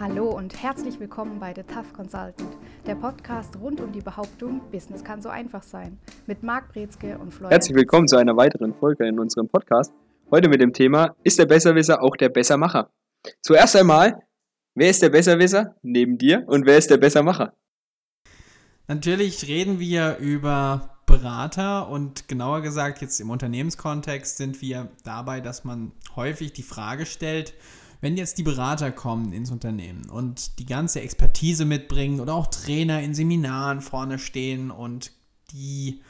Hallo und herzlich willkommen bei The Tough Consultant, der Podcast rund um die Behauptung, Business kann so einfach sein, mit Marc Brezke und Florian. Herzlich willkommen zu einer weiteren Folge in unserem Podcast. Heute mit dem Thema, ist der Besserwisser auch der Bessermacher? Zuerst einmal, wer ist der Besserwisser neben dir und wer ist der Bessermacher? Natürlich reden wir über Berater und genauer gesagt jetzt im Unternehmenskontext sind wir dabei, dass man häufig die Frage stellt, wenn jetzt die Berater kommen ins Unternehmen und die ganze Expertise mitbringen oder auch Trainer in Seminaren vorne stehen und die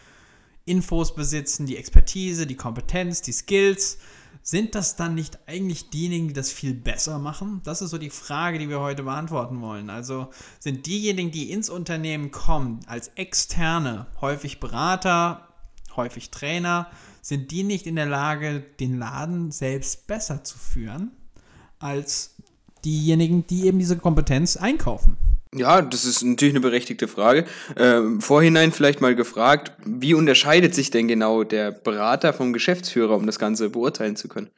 Infos besitzen, die Expertise, die Kompetenz, die Skills, sind das dann nicht eigentlich diejenigen, die das viel besser machen? Das ist so die Frage, die wir heute beantworten wollen. Also sind diejenigen, die ins Unternehmen kommen, als externe, häufig Berater, häufig Trainer, sind die nicht in der Lage, den Laden selbst besser zu führen? Als diejenigen, die eben diese Kompetenz einkaufen. Ja, das ist natürlich eine berechtigte Frage. Ähm, vorhinein vielleicht mal gefragt, wie unterscheidet sich denn genau der Berater vom Geschäftsführer, um das Ganze beurteilen zu können?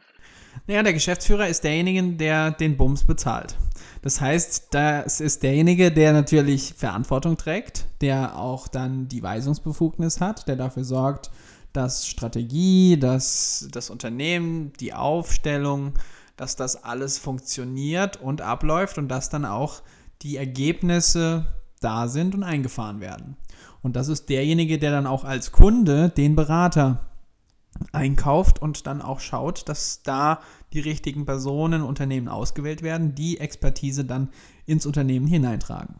Naja, der Geschäftsführer ist derjenige, der den Bums bezahlt. Das heißt, das ist derjenige, der natürlich Verantwortung trägt, der auch dann die Weisungsbefugnis hat, der dafür sorgt, dass Strategie, dass das Unternehmen, die Aufstellung, dass das alles funktioniert und abläuft und dass dann auch die Ergebnisse da sind und eingefahren werden. Und das ist derjenige, der dann auch als Kunde den Berater einkauft und dann auch schaut, dass da die richtigen Personen, Unternehmen ausgewählt werden, die Expertise dann ins Unternehmen hineintragen.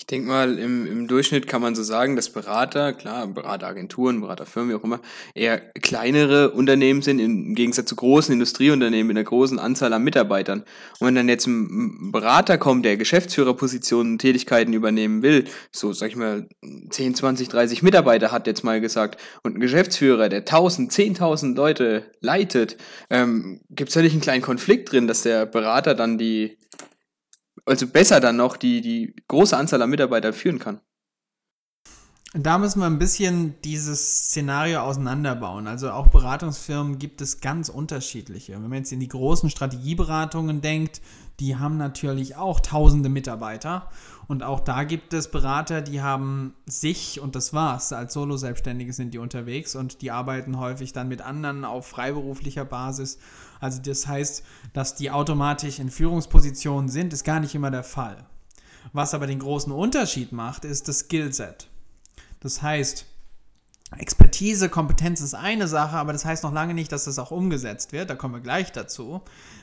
Ich denke mal, im, im Durchschnitt kann man so sagen, dass Berater, klar, Berateragenturen, Beraterfirmen, wie auch immer, eher kleinere Unternehmen sind, im Gegensatz zu großen Industrieunternehmen mit einer großen Anzahl an Mitarbeitern. Und wenn dann jetzt ein Berater kommt, der Geschäftsführerpositionen Tätigkeiten übernehmen will, so, sag ich mal, 10, 20, 30 Mitarbeiter hat jetzt mal gesagt, und ein Geschäftsführer, der 1000, 10.000 Leute leitet, ähm, gibt es natürlich einen kleinen Konflikt drin, dass der Berater dann die also besser dann noch die, die große Anzahl an Mitarbeitern führen kann. Da müssen wir ein bisschen dieses Szenario auseinanderbauen. Also auch Beratungsfirmen gibt es ganz unterschiedliche. Wenn man jetzt in die großen Strategieberatungen denkt, die haben natürlich auch tausende Mitarbeiter. Und auch da gibt es Berater, die haben sich und das war's. Als Solo-Selbstständige sind die unterwegs und die arbeiten häufig dann mit anderen auf freiberuflicher Basis. Also das heißt, dass die automatisch in Führungspositionen sind, ist gar nicht immer der Fall. Was aber den großen Unterschied macht, ist das Skillset. Das heißt, Expertise, Kompetenz ist eine Sache, aber das heißt noch lange nicht, dass das auch umgesetzt wird. Da kommen wir gleich dazu.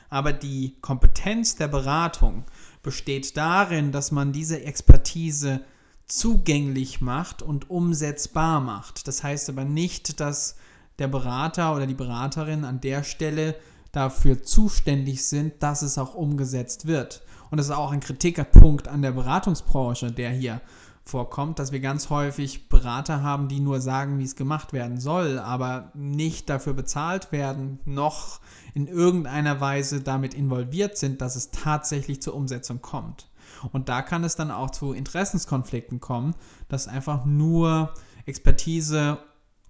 Aber die Kompetenz der Beratung besteht darin, dass man diese Expertise zugänglich macht und umsetzbar macht. Das heißt aber nicht, dass der Berater oder die Beraterin an der Stelle dafür zuständig sind, dass es auch umgesetzt wird. Und das ist auch ein Kritikpunkt an der Beratungsbranche, der hier vorkommt, dass wir ganz häufig Berater haben, die nur sagen, wie es gemacht werden soll, aber nicht dafür bezahlt werden, noch in irgendeiner Weise damit involviert sind, dass es tatsächlich zur Umsetzung kommt. Und da kann es dann auch zu Interessenskonflikten kommen, dass einfach nur Expertise,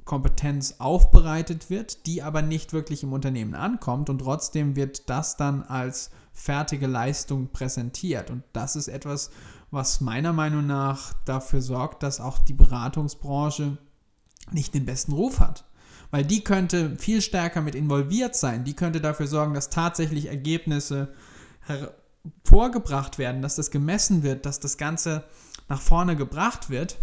Kompetenz aufbereitet wird, die aber nicht wirklich im Unternehmen ankommt und trotzdem wird das dann als fertige Leistung präsentiert. Und das ist etwas, was meiner Meinung nach dafür sorgt, dass auch die Beratungsbranche nicht den besten Ruf hat. Weil die könnte viel stärker mit involviert sein. Die könnte dafür sorgen, dass tatsächlich Ergebnisse vorgebracht werden, dass das gemessen wird, dass das Ganze nach vorne gebracht wird.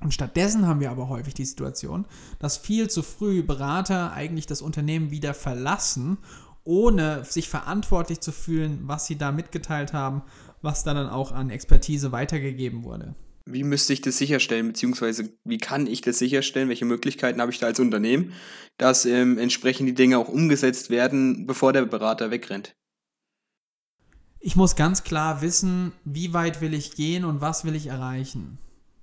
Und stattdessen haben wir aber häufig die Situation, dass viel zu früh Berater eigentlich das Unternehmen wieder verlassen, ohne sich verantwortlich zu fühlen, was sie da mitgeteilt haben, was dann auch an Expertise weitergegeben wurde. Wie müsste ich das sicherstellen, beziehungsweise wie kann ich das sicherstellen? Welche Möglichkeiten habe ich da als Unternehmen, dass ähm, entsprechend die Dinge auch umgesetzt werden, bevor der Berater wegrennt? Ich muss ganz klar wissen, wie weit will ich gehen und was will ich erreichen.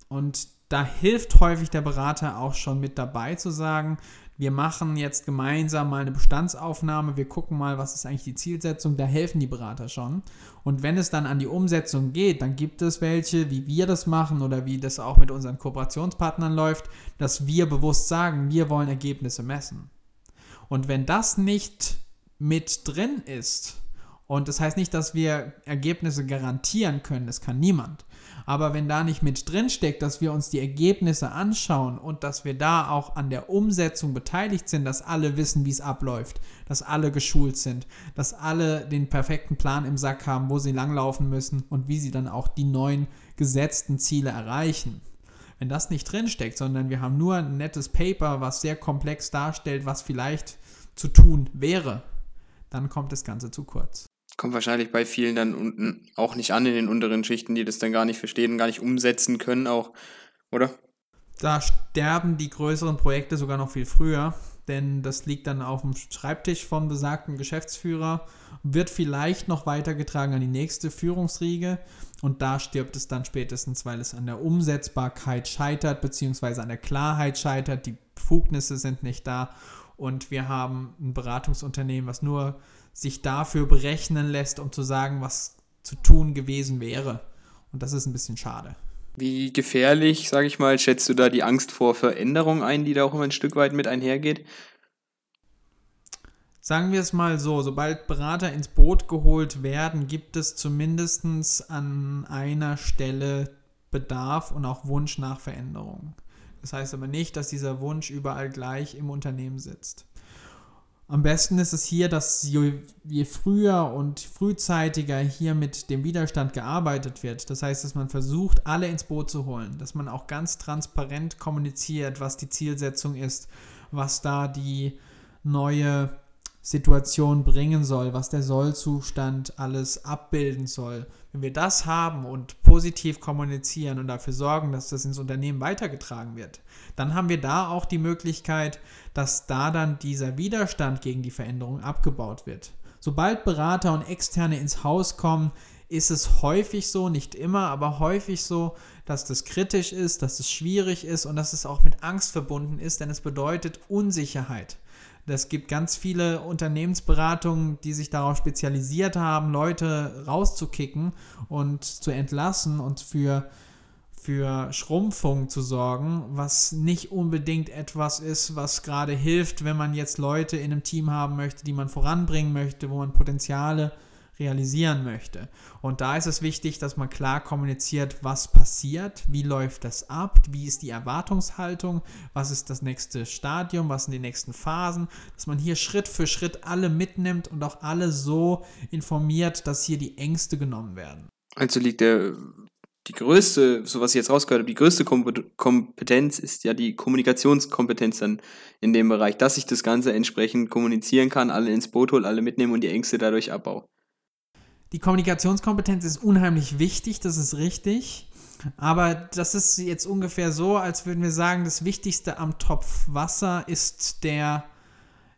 Und da hilft häufig der Berater auch schon mit dabei zu sagen, wir machen jetzt gemeinsam mal eine Bestandsaufnahme, wir gucken mal, was ist eigentlich die Zielsetzung, da helfen die Berater schon. Und wenn es dann an die Umsetzung geht, dann gibt es welche, wie wir das machen oder wie das auch mit unseren Kooperationspartnern läuft, dass wir bewusst sagen, wir wollen Ergebnisse messen. Und wenn das nicht mit drin ist Und das heißt nicht, dass wir Ergebnisse garantieren können, das kann niemand. Aber wenn da nicht mit drin steckt, dass wir uns die Ergebnisse anschauen und dass wir da auch an der Umsetzung beteiligt sind, dass alle wissen, wie es abläuft, dass alle geschult sind, dass alle den perfekten Plan im Sack haben, wo sie langlaufen müssen und wie sie dann auch die neuen gesetzten Ziele erreichen. Wenn das nicht drin steckt, sondern wir haben nur ein nettes Paper, was sehr komplex darstellt, was vielleicht zu tun wäre, dann kommt das Ganze zu kurz. Kommt wahrscheinlich bei vielen dann unten auch nicht an in den unteren Schichten, die das dann gar nicht verstehen und gar nicht umsetzen können, auch, oder? Da sterben die größeren Projekte sogar noch viel früher, denn das liegt dann auf dem Schreibtisch vom besagten Geschäftsführer, wird vielleicht noch weitergetragen an die nächste Führungsriege und da stirbt es dann spätestens, weil es an der Umsetzbarkeit scheitert, beziehungsweise an der Klarheit scheitert, die Befugnisse sind nicht da und wir haben ein Beratungsunternehmen, was nur sich dafür berechnen lässt, um zu sagen, was zu tun gewesen wäre. Und das ist ein bisschen schade. Wie gefährlich, sage ich mal, schätzt du da die Angst vor Veränderung ein, die da auch immer ein Stück weit mit einhergeht? Sagen wir es mal so, sobald Berater ins Boot geholt werden, gibt es zumindest an einer Stelle Bedarf und auch Wunsch nach Veränderung. Das heißt aber nicht, dass dieser Wunsch überall gleich im Unternehmen sitzt. Am besten ist es hier, dass je, früher und frühzeitiger hier mit dem Widerstand gearbeitet wird. Das heißt, dass man versucht, alle ins Boot zu holen, dass man auch ganz transparent kommuniziert, was die Zielsetzung ist, was da die neue Situation bringen soll, was der Sollzustand alles abbilden soll. Wenn wir das haben und positiv kommunizieren und dafür sorgen, dass das ins Unternehmen weitergetragen wird, dann haben wir da auch die Möglichkeit, dass da dann dieser Widerstand gegen die Veränderung abgebaut wird. Sobald Berater und Externe ins Haus kommen, ist es häufig so, nicht immer, aber häufig so, dass das kritisch ist, dass es schwierig ist und dass es auch mit Angst verbunden ist, denn es bedeutet Unsicherheit. Es gibt ganz viele Unternehmensberatungen, die sich darauf spezialisiert haben, Leute rauszukicken und zu entlassen und für, für Schrumpfung zu sorgen, was nicht unbedingt etwas ist, was gerade hilft, wenn man jetzt Leute in einem Team haben möchte, die man voranbringen möchte, wo man Potenziale realisieren möchte. Und da ist es wichtig, dass man klar kommuniziert, was passiert, wie läuft das ab, wie ist die Erwartungshaltung, was ist das nächste Stadium, was sind die nächsten Phasen, dass man hier Schritt für Schritt alle mitnimmt und auch alle so informiert, dass hier die Ängste genommen werden. Also liegt der die größte, so was ich jetzt rausgehört habe, die größte Kompetenz ist ja die Kommunikationskompetenz dann in dem Bereich, dass ich das Ganze entsprechend kommunizieren kann, alle ins Boot hole, alle mitnehmen und die Ängste dadurch abbaue. Die Kommunikationskompetenz ist unheimlich wichtig, das ist richtig. Aber das ist jetzt ungefähr so, als würden wir sagen, das Wichtigste am Topf Wasser ist der,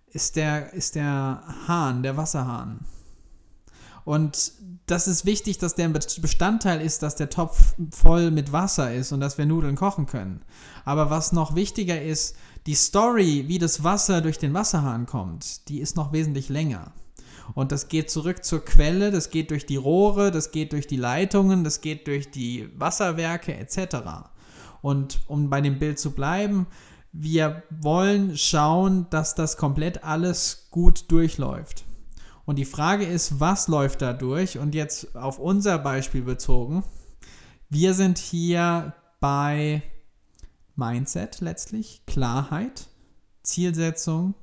ist der, ist der Hahn, der Wasserhahn. Und das ist wichtig, dass der Bestandteil ist, dass der Topf voll mit Wasser ist und dass wir Nudeln kochen können. Aber was noch wichtiger ist, die Story, wie das Wasser durch den Wasserhahn kommt, die ist noch wesentlich länger. Und das geht zurück zur Quelle, das geht durch die Rohre, das geht durch die Leitungen, das geht durch die Wasserwerke etc. Und um bei dem Bild zu bleiben, wir wollen schauen, dass das komplett alles gut durchläuft. Und die Frage ist, was läuft da durch? Und jetzt auf unser Beispiel bezogen. Wir sind hier bei Mindset letztlich, Klarheit, Zielsetzung,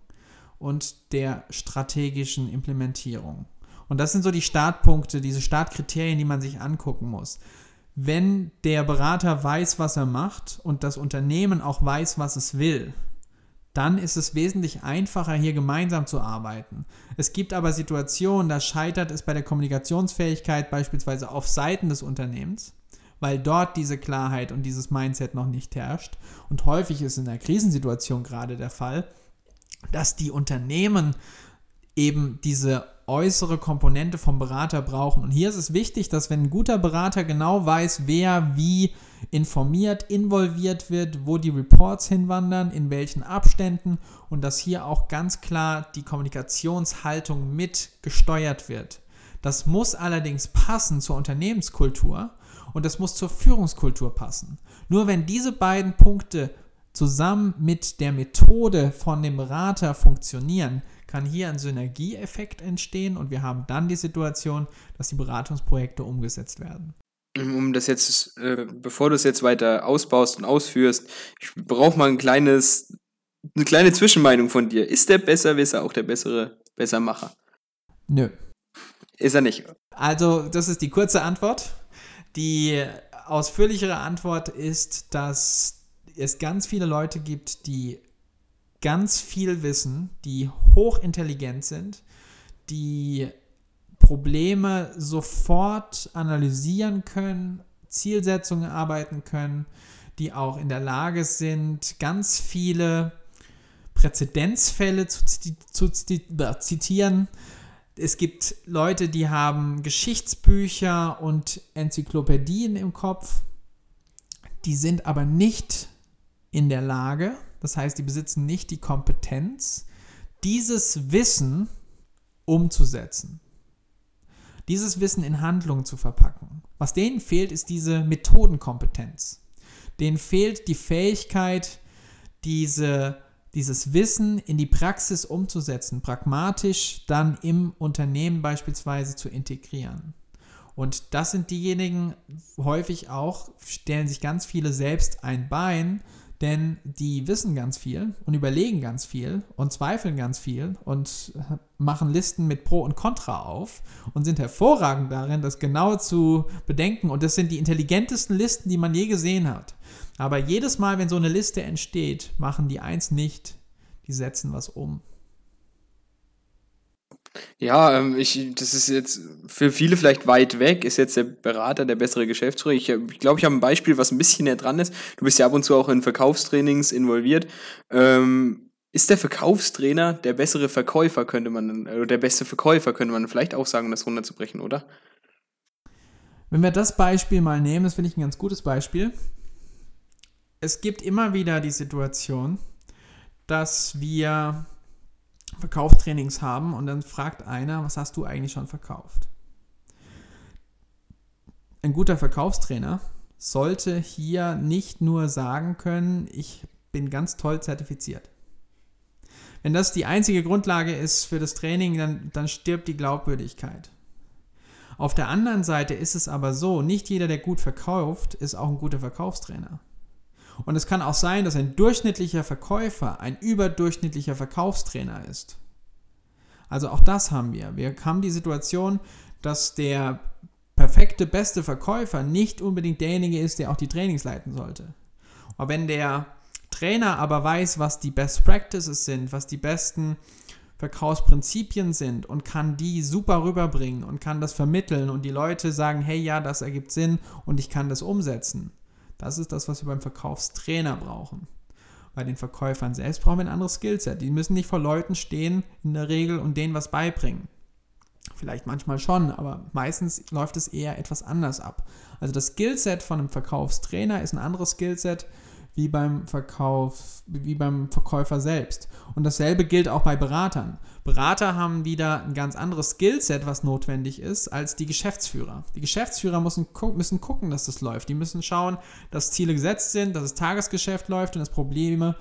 und der strategischen Implementierung. Und das sind so die Startpunkte, diese Startkriterien, die man sich angucken muss. Wenn der Berater weiß, was er macht und das Unternehmen auch weiß, was es will, dann ist es wesentlich einfacher, hier gemeinsam zu arbeiten. Es gibt aber Situationen, da scheitert es bei der Kommunikationsfähigkeit beispielsweise auf Seiten des Unternehmens, weil dort diese Klarheit und dieses Mindset noch nicht herrscht. Und häufig ist in der Krisensituation gerade der Fall, dass die Unternehmen eben diese äußere Komponente vom Berater brauchen. Und hier ist es wichtig, dass wenn ein guter Berater genau weiß, wer wie informiert, involviert wird, wo die Reports hinwandern, in welchen Abständen und dass hier auch ganz klar die Kommunikationshaltung mit gesteuert wird. Das muss allerdings passen zur Unternehmenskultur und das muss zur Führungskultur passen. Nur wenn diese beiden Punkte zusammen mit der Methode von dem Berater funktionieren, kann hier ein Synergieeffekt entstehen und wir haben dann die Situation, dass die Beratungsprojekte umgesetzt werden. Um das jetzt, äh, bevor du es jetzt weiter ausbaust und ausführst, ich brauche mal ein kleines, eine kleine Zwischenmeinung von dir. Ist der Besserwisser auch der bessere Bessermacher? Nö. Ist er nicht. Also, das ist die kurze Antwort. Die ausführlichere Antwort ist, dass es ganz viele Leute gibt, die ganz viel wissen, die hochintelligent sind, die Probleme sofort analysieren können, Zielsetzungen arbeiten können, die auch in der Lage sind, ganz viele Präzedenzfälle zu, zu, zu zitieren. Es gibt Leute, die haben Geschichtsbücher und Enzyklopädien im Kopf, die sind aber nicht in der Lage, das heißt, die besitzen nicht die Kompetenz, dieses Wissen umzusetzen. Dieses Wissen in Handlungen zu verpacken. Was denen fehlt, ist diese Methodenkompetenz. Denen fehlt die Fähigkeit, diese, dieses Wissen in die Praxis umzusetzen, pragmatisch dann im Unternehmen beispielsweise zu integrieren. Und das sind diejenigen, häufig auch, stellen sich ganz viele selbst ein Bein, denn die wissen ganz viel und überlegen ganz viel und zweifeln ganz viel und machen Listen mit Pro und Contra auf und sind hervorragend darin, das genau zu bedenken. Und das sind die intelligentesten Listen, die man je gesehen hat. Aber jedes Mal, wenn so eine Liste entsteht, machen die eins nicht, die setzen was um. Ja, ähm, ich, das ist jetzt für viele vielleicht weit weg, ist jetzt der Berater der bessere Geschäftsführer. Ich, äh, ich glaube, ich habe ein Beispiel, was ein bisschen näher dran ist. Du bist ja ab und zu auch in Verkaufstrainings involviert. Ähm, ist der Verkaufstrainer der bessere Verkäufer, könnte man, oder der beste Verkäufer, könnte man vielleicht auch sagen, um das runterzubrechen, oder? Wenn wir das Beispiel mal nehmen, das finde ich ein ganz gutes Beispiel. Es gibt immer wieder die Situation, dass wir Verkaufstrainings haben und dann fragt einer, was hast du eigentlich schon verkauft? Ein guter Verkaufstrainer sollte hier nicht nur sagen können, ich bin ganz toll zertifiziert. Wenn das die einzige Grundlage ist für das Training, dann, dann stirbt die Glaubwürdigkeit. Auf der anderen Seite ist es aber so, nicht jeder, der gut verkauft, ist auch ein guter Verkaufstrainer. Und es kann auch sein, dass ein durchschnittlicher Verkäufer ein überdurchschnittlicher Verkaufstrainer ist. Also auch das haben wir. Wir haben die Situation, dass der perfekte, beste Verkäufer nicht unbedingt derjenige ist, der auch die Trainings leiten sollte. Aber wenn der Trainer aber weiß, was die Best Practices sind, was die besten Verkaufsprinzipien sind und kann die super rüberbringen und kann das vermitteln und die Leute sagen, hey ja, das ergibt Sinn und ich kann das umsetzen, das ist das, was wir beim Verkaufstrainer brauchen. Bei den Verkäufern selbst brauchen wir ein anderes Skillset. Die müssen nicht vor Leuten stehen in der Regel und denen was beibringen. Vielleicht manchmal schon, aber meistens läuft es eher etwas anders ab. Also das Skillset von einem Verkaufstrainer ist ein anderes Skillset wie beim Verkauf, wie beim Verkäufer selbst. Und dasselbe gilt auch bei Beratern. Berater haben wieder ein ganz anderes Skillset, was notwendig ist, als die Geschäftsführer. Die Geschäftsführer müssen, müssen gucken, dass das läuft. Die müssen schauen, dass Ziele gesetzt sind, dass das Tagesgeschäft läuft und dass Probleme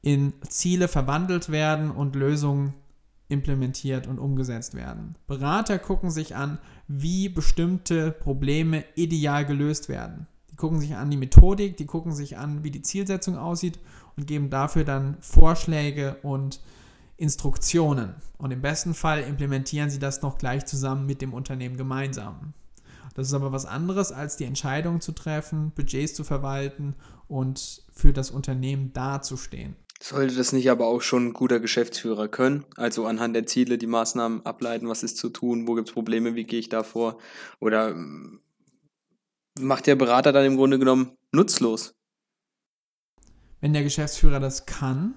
in Ziele verwandelt werden und Lösungen implementiert und umgesetzt werden. Berater gucken sich an, wie bestimmte Probleme ideal gelöst werden. Die gucken sich an die Methodik, die gucken sich an, wie die Zielsetzung aussieht und geben dafür dann Vorschläge und Instruktionen. Und im besten Fall implementieren sie das noch gleich zusammen mit dem Unternehmen gemeinsam. Das ist aber was anderes, als die Entscheidung zu treffen, Budgets zu verwalten und für das Unternehmen dazustehen. Sollte das nicht aber auch schon ein guter Geschäftsführer können? Also anhand der Ziele die Maßnahmen ableiten, was ist zu tun, wo gibt es Probleme, wie gehe ich da vor? Oder macht der Berater dann im Grunde genommen nutzlos. Wenn der Geschäftsführer das kann,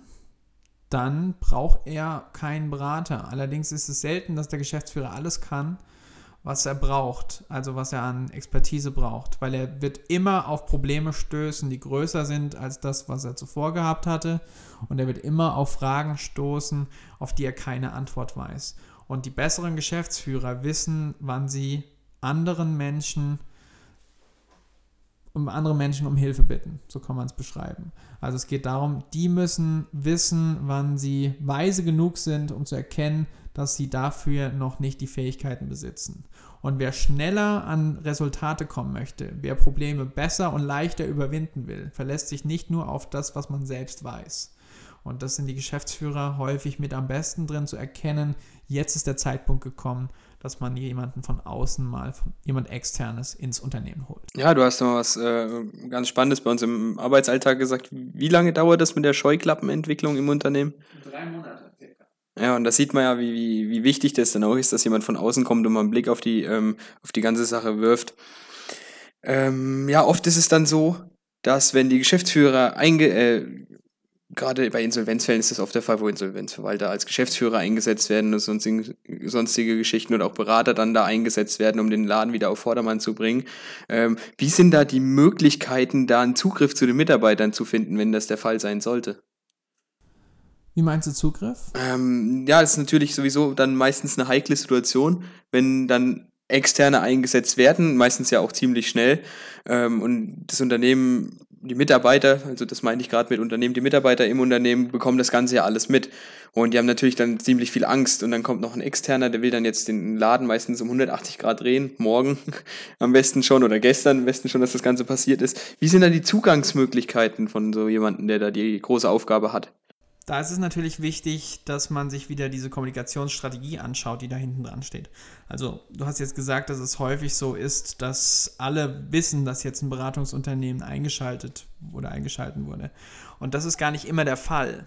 dann braucht er keinen Berater. Allerdings ist es selten, dass der Geschäftsführer alles kann, was er braucht, also was er an Expertise braucht, weil er wird immer auf Probleme stößen, die größer sind als das, was er zuvor gehabt hatte und er wird immer auf Fragen stoßen, auf die er keine Antwort weiß. Und die besseren Geschäftsführer wissen, wann sie anderen Menschen um andere Menschen um Hilfe bitten. So kann man es beschreiben. Also es geht darum, die müssen wissen, wann sie weise genug sind, um zu erkennen, dass sie dafür noch nicht die Fähigkeiten besitzen. Und wer schneller an Resultate kommen möchte, wer Probleme besser und leichter überwinden will, verlässt sich nicht nur auf das, was man selbst weiß. Und das sind die Geschäftsführer häufig mit am besten drin zu erkennen, jetzt ist der Zeitpunkt gekommen, dass man jemanden von außen mal, jemand externes ins Unternehmen holt. Ja, du hast noch was äh, ganz Spannendes bei uns im Arbeitsalltag gesagt. Wie lange dauert das mit der Scheuklappenentwicklung im Unternehmen? Drei Monate circa. Ja, und da sieht man ja, wie, wie, wie wichtig das dann auch ist, dass jemand von außen kommt und mal einen Blick auf die, ähm, auf die ganze Sache wirft. Ähm, ja, oft ist es dann so, dass wenn die Geschäftsführer einge äh, gerade bei Insolvenzfällen ist das oft der Fall, wo Insolvenzverwalter als Geschäftsführer eingesetzt werden und sonstige, sonstige Geschichten oder auch Berater dann da eingesetzt werden, um den Laden wieder auf Vordermann zu bringen. Ähm, wie sind da die Möglichkeiten, da einen Zugriff zu den Mitarbeitern zu finden, wenn das der Fall sein sollte? Wie meinst du Zugriff? Ähm, ja, das ist natürlich sowieso dann meistens eine heikle Situation, wenn dann Externe eingesetzt werden, meistens ja auch ziemlich schnell. Ähm, und das Unternehmen die Mitarbeiter, also das meine ich gerade mit Unternehmen, die Mitarbeiter im Unternehmen bekommen das Ganze ja alles mit. Und die haben natürlich dann ziemlich viel Angst. Und dann kommt noch ein Externer, der will dann jetzt den Laden meistens um 180 Grad drehen, morgen am besten schon oder gestern am besten schon, dass das Ganze passiert ist. Wie sind da die Zugangsmöglichkeiten von so jemandem, der da die große Aufgabe hat? Da ist es natürlich wichtig, dass man sich wieder diese Kommunikationsstrategie anschaut, die da hinten dran steht. Also, du hast jetzt gesagt, dass es häufig so ist, dass alle wissen, dass jetzt ein Beratungsunternehmen eingeschaltet oder eingeschalten wurde. Und das ist gar nicht immer der Fall.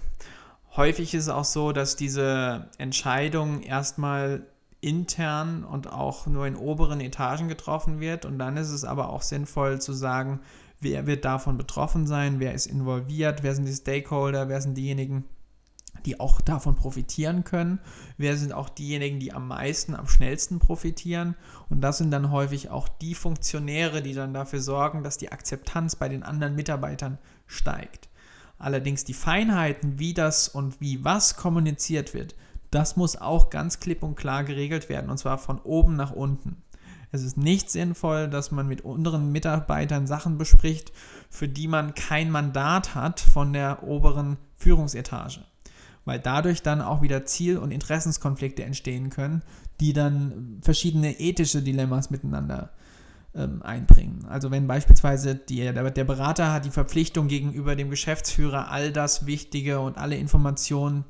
Häufig ist es auch so, dass diese Entscheidung erstmal intern und auch nur in oberen Etagen getroffen wird. Und dann ist es aber auch sinnvoll zu sagen, wer wird davon betroffen sein, wer ist involviert, wer sind die Stakeholder, wer sind diejenigen, die auch davon profitieren können, wer sind auch diejenigen, die am meisten, am schnellsten profitieren. Und das sind dann häufig auch die Funktionäre, die dann dafür sorgen, dass die Akzeptanz bei den anderen Mitarbeitern steigt. Allerdings die Feinheiten, wie das und wie was kommuniziert wird, das muss auch ganz klipp und klar geregelt werden, und zwar von oben nach unten. Es ist nicht sinnvoll, dass man mit unteren Mitarbeitern Sachen bespricht, für die man kein Mandat hat von der oberen Führungsetage. Weil dadurch dann auch wieder Ziel- und Interessenskonflikte entstehen können, die dann verschiedene ethische Dilemmas miteinander ähm, einbringen. Also wenn beispielsweise die, der, der Berater hat die Verpflichtung gegenüber dem Geschäftsführer, all das Wichtige und alle Informationen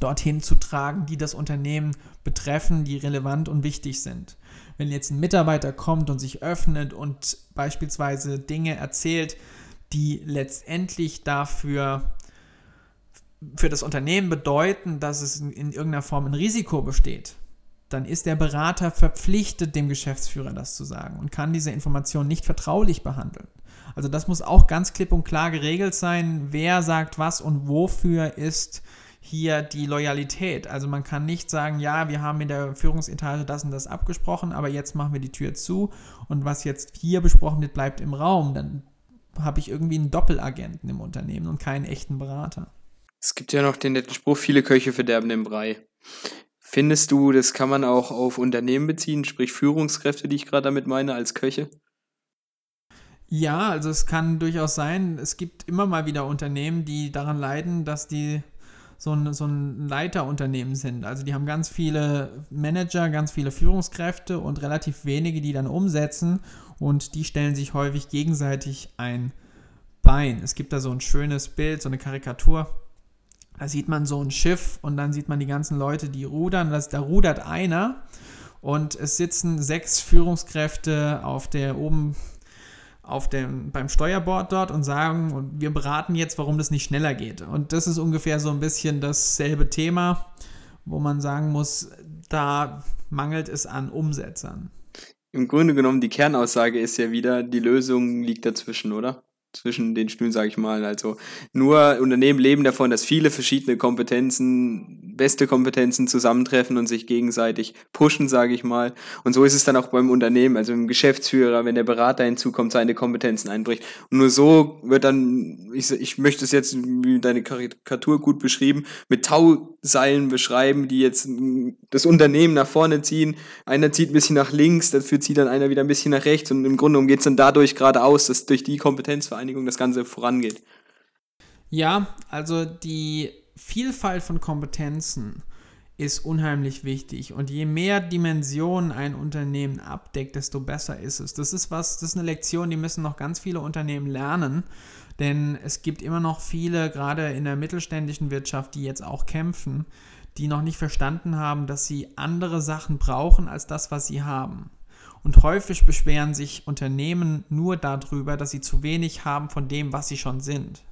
dorthin zu tragen, die das Unternehmen betreffen, die relevant und wichtig sind wenn jetzt ein Mitarbeiter kommt und sich öffnet und beispielsweise Dinge erzählt, die letztendlich dafür für das Unternehmen bedeuten, dass es in, in irgendeiner Form ein Risiko besteht, dann ist der Berater verpflichtet, dem Geschäftsführer das zu sagen und kann diese Information nicht vertraulich behandeln. Also das muss auch ganz klipp und klar geregelt sein, wer sagt was und wofür ist hier die Loyalität. Also man kann nicht sagen, ja, wir haben in der Führungsetage das und das abgesprochen, aber jetzt machen wir die Tür zu und was jetzt hier besprochen wird, bleibt im Raum. Dann habe ich irgendwie einen Doppelagenten im Unternehmen und keinen echten Berater. Es gibt ja noch den netten Spruch, viele Köche verderben den Brei. Findest du, das kann man auch auf Unternehmen beziehen, sprich Führungskräfte, die ich gerade damit meine, als Köche? Ja, also es kann durchaus sein, es gibt immer mal wieder Unternehmen, die daran leiden, dass die so ein, so ein Leiterunternehmen sind. Also die haben ganz viele Manager, ganz viele Führungskräfte und relativ wenige, die dann umsetzen und die stellen sich häufig gegenseitig ein Bein. Es gibt da so ein schönes Bild, so eine Karikatur. Da sieht man so ein Schiff und dann sieht man die ganzen Leute, die rudern. Das, da rudert einer und es sitzen sechs Führungskräfte auf der oben auf dem, beim Steuerbord dort und sagen, und wir beraten jetzt, warum das nicht schneller geht. Und das ist ungefähr so ein bisschen dasselbe Thema, wo man sagen muss, da mangelt es an Umsetzern. Im Grunde genommen, die Kernaussage ist ja wieder, die Lösung liegt dazwischen, oder? Zwischen den Stühlen, sage ich mal. Also nur Unternehmen leben davon, dass viele verschiedene Kompetenzen beste Kompetenzen zusammentreffen und sich gegenseitig pushen, sage ich mal. Und so ist es dann auch beim Unternehmen, also im Geschäftsführer, wenn der Berater hinzukommt, seine Kompetenzen einbricht. Und nur so wird dann, ich, ich möchte es jetzt, wie deine Karikatur gut beschrieben, mit Tauseilen beschreiben, die jetzt das Unternehmen nach vorne ziehen. Einer zieht ein bisschen nach links, dafür zieht dann einer wieder ein bisschen nach rechts und im Grunde geht es dann dadurch geradeaus, dass durch die Kompetenzvereinigung das Ganze vorangeht. Ja, also die Vielfalt von Kompetenzen ist unheimlich wichtig. Und je mehr Dimensionen ein Unternehmen abdeckt, desto besser ist es. Das ist was, das ist eine Lektion, die müssen noch ganz viele Unternehmen lernen. Denn es gibt immer noch viele, gerade in der mittelständischen Wirtschaft, die jetzt auch kämpfen, die noch nicht verstanden haben, dass sie andere Sachen brauchen als das, was sie haben. Und häufig beschweren sich Unternehmen nur darüber, dass sie zu wenig haben von dem, was sie schon sind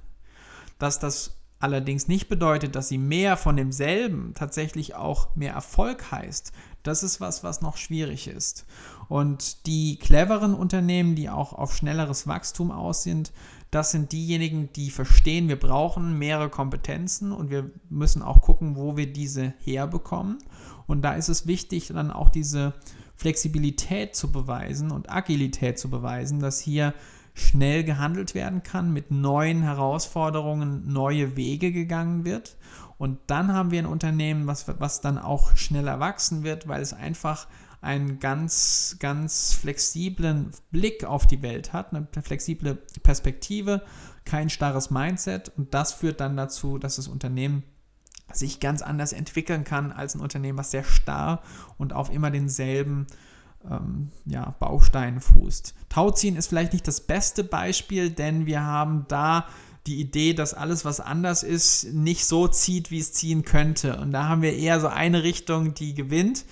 dass das allerdings nicht bedeutet, dass sie mehr von demselben tatsächlich auch mehr Erfolg heißt. Das ist was, was noch schwierig ist. Und die cleveren Unternehmen, die auch auf schnelleres Wachstum aus sind, das sind diejenigen, die verstehen, wir brauchen mehrere Kompetenzen und wir müssen auch gucken, wo wir diese herbekommen. Und da ist es wichtig, dann auch diese Flexibilität zu beweisen und Agilität zu beweisen, dass hier schnell gehandelt werden kann, mit neuen Herausforderungen neue Wege gegangen wird. Und dann haben wir ein Unternehmen, was, was dann auch schneller wachsen wird, weil es einfach einen ganz, ganz flexiblen Blick auf die Welt hat, eine flexible Perspektive, kein starres Mindset. Und das führt dann dazu, dass das Unternehmen sich ganz anders entwickeln kann als ein Unternehmen, was sehr starr und auf immer denselben ähm, ja, Bausteinen fußt. Tauziehen ist vielleicht nicht das beste Beispiel, denn wir haben da die Idee, dass alles, was anders ist, nicht so zieht, wie es ziehen könnte. Und da haben wir eher so eine Richtung, die gewinnt.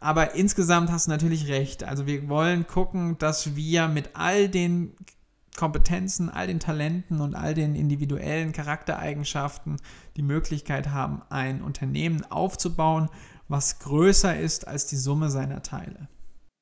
Aber insgesamt hast du natürlich recht. Also wir wollen gucken, dass wir mit all den Kompetenzen, all den Talenten und all den individuellen Charaktereigenschaften die Möglichkeit haben, ein Unternehmen aufzubauen, was größer ist als die Summe seiner Teile.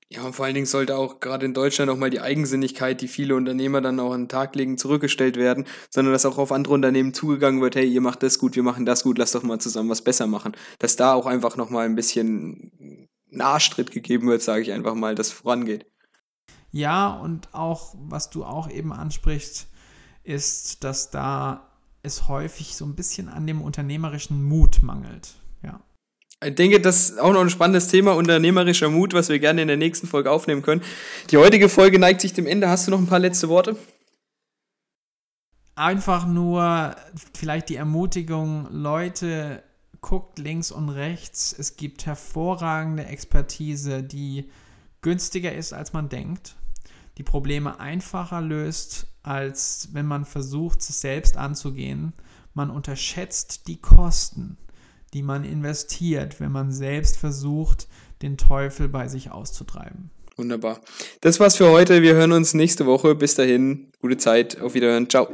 Ja, und vor allen Dingen sollte auch gerade in Deutschland auch mal die Eigensinnigkeit, die viele Unternehmer dann auch an den Tag legen, zurückgestellt werden, sondern dass auch auf andere Unternehmen zugegangen wird, hey, ihr macht das gut, wir machen das gut, lasst doch mal zusammen was besser machen. Dass da auch einfach nochmal ein bisschen Arschtritt gegeben wird, sage ich einfach mal, dass vorangeht. Ja, und auch, was du auch eben ansprichst, ist, dass da es häufig so ein bisschen an dem unternehmerischen Mut mangelt. Ja. Ich denke, das ist auch noch ein spannendes Thema, unternehmerischer Mut, was wir gerne in der nächsten Folge aufnehmen können. Die heutige Folge neigt sich dem Ende. Hast du noch ein paar letzte Worte? Einfach nur vielleicht die Ermutigung, Leute, guckt links und rechts. Es gibt hervorragende Expertise, die günstiger ist, als man denkt, die Probleme einfacher löst, als wenn man versucht, es selbst anzugehen. Man unterschätzt die Kosten die man investiert, wenn man selbst versucht, den Teufel bei sich auszutreiben. Wunderbar. Das war's für heute. Wir hören uns nächste Woche. Bis dahin, gute Zeit. Auf Wiederhören. Ciao.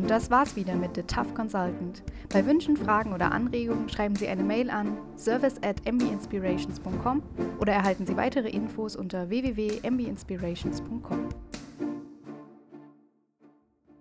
Und das war's wieder mit The Tough Consultant. Bei Wünschen, Fragen oder Anregungen schreiben Sie eine Mail an service at mbinspirations.com oder erhalten Sie weitere Infos unter www.mbinspirations.com.